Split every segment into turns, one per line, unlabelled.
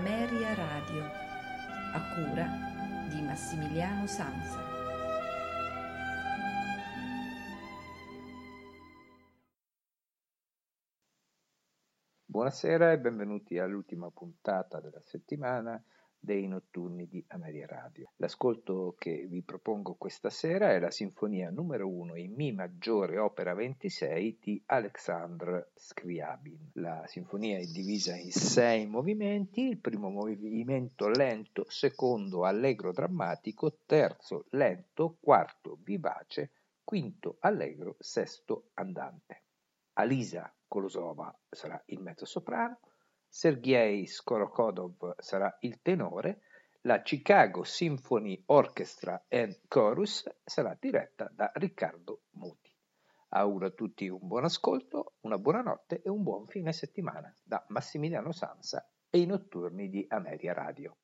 Ameria Radio, a cura di Massimiliano Sanza.
Buonasera e benvenuti all'ultima puntata della settimana dei notturni di Ameria Radio. L'ascolto che vi propongo questa sera è la sinfonia numero 1 in Mi maggiore opera 26 di Alexandre Scriabin. La sinfonia è divisa in sei movimenti, il primo movimento lento, secondo allegro drammatico, terzo lento, quarto vivace, quinto allegro, sesto andante. Alisa Kolosova sarà il mezzosoprano, Sergei Skorokodov sarà il tenore, la Chicago Symphony Orchestra and Chorus sarà diretta da Riccardo Muti. Auguro a tutti un buon ascolto, una buona notte e un buon fine settimana da Massimiliano Sansa e i notturni di Ameria Radio.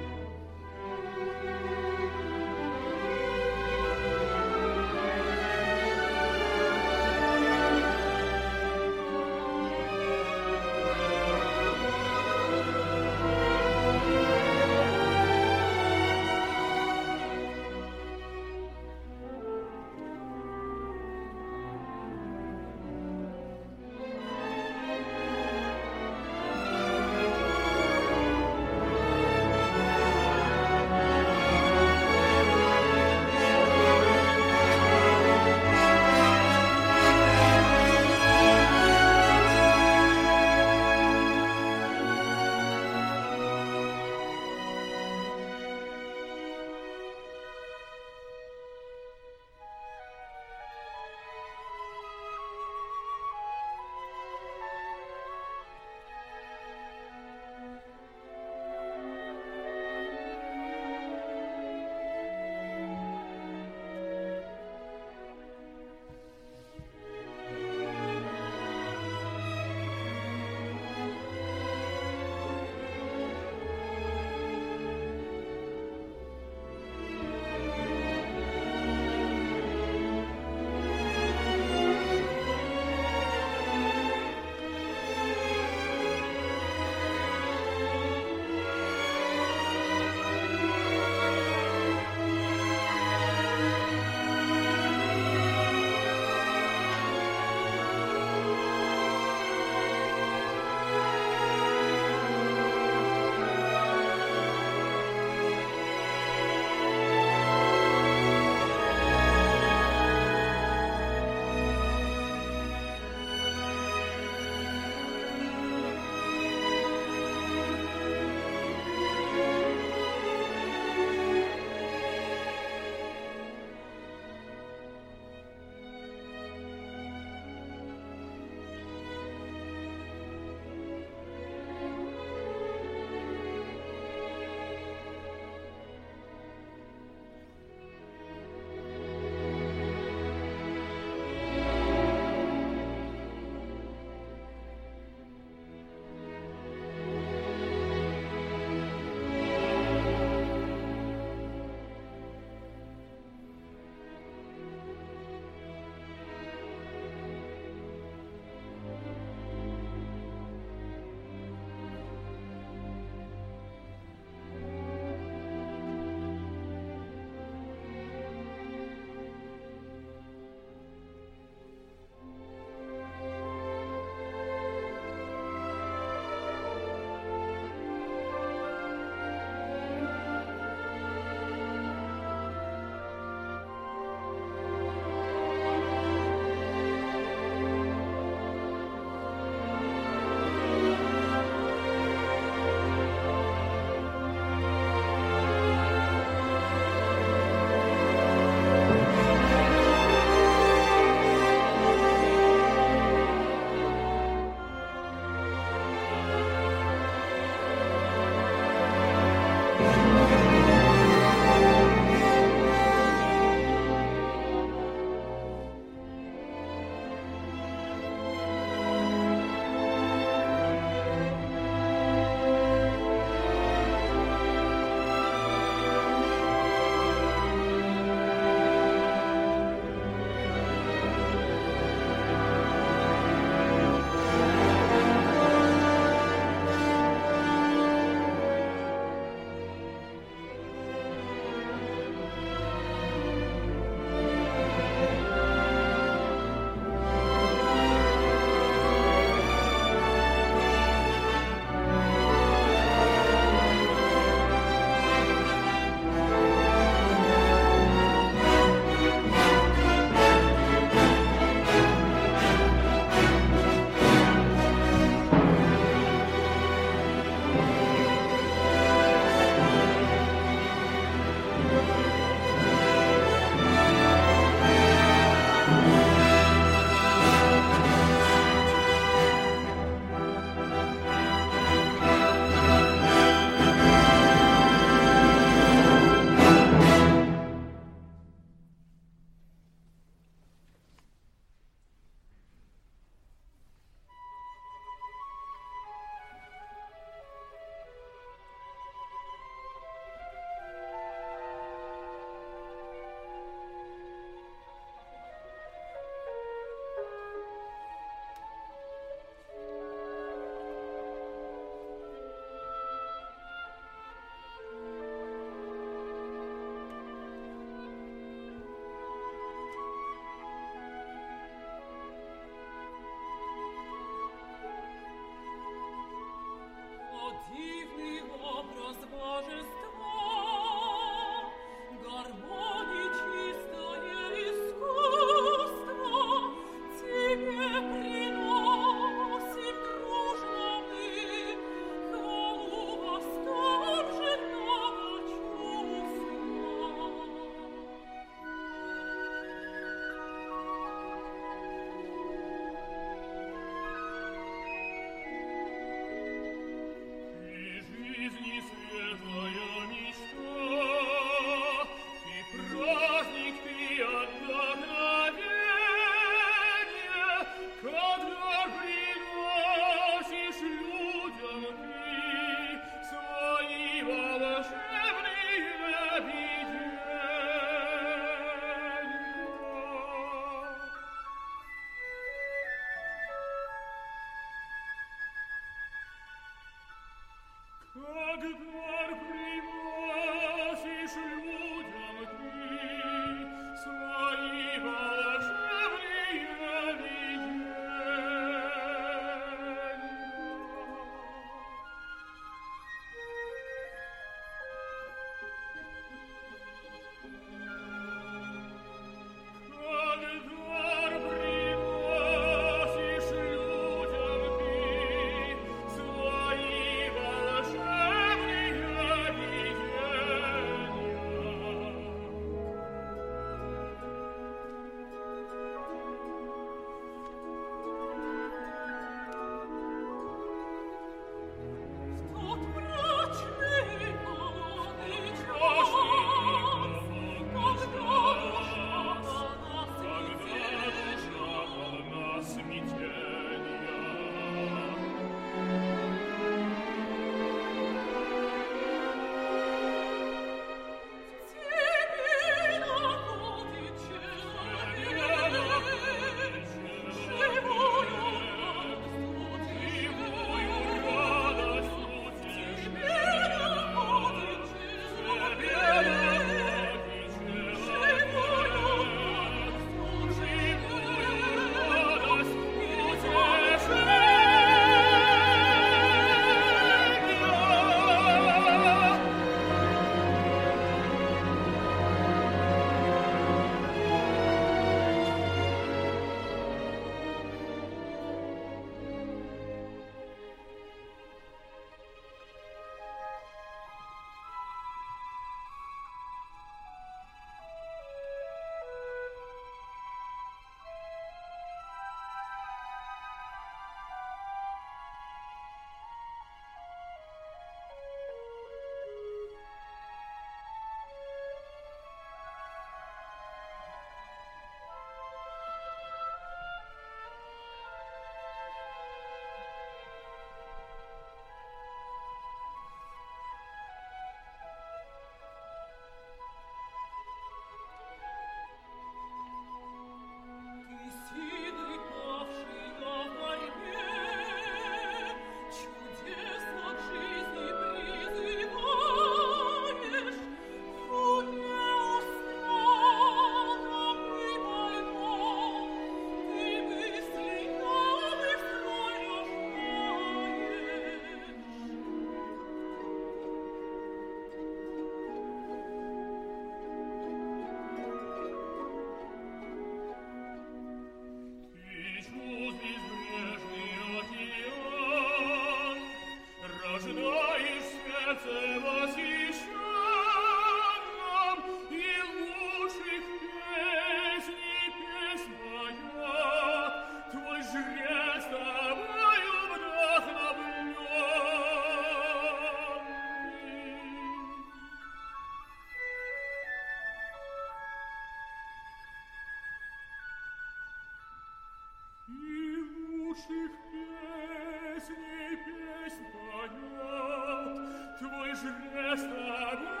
questa guerra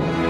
you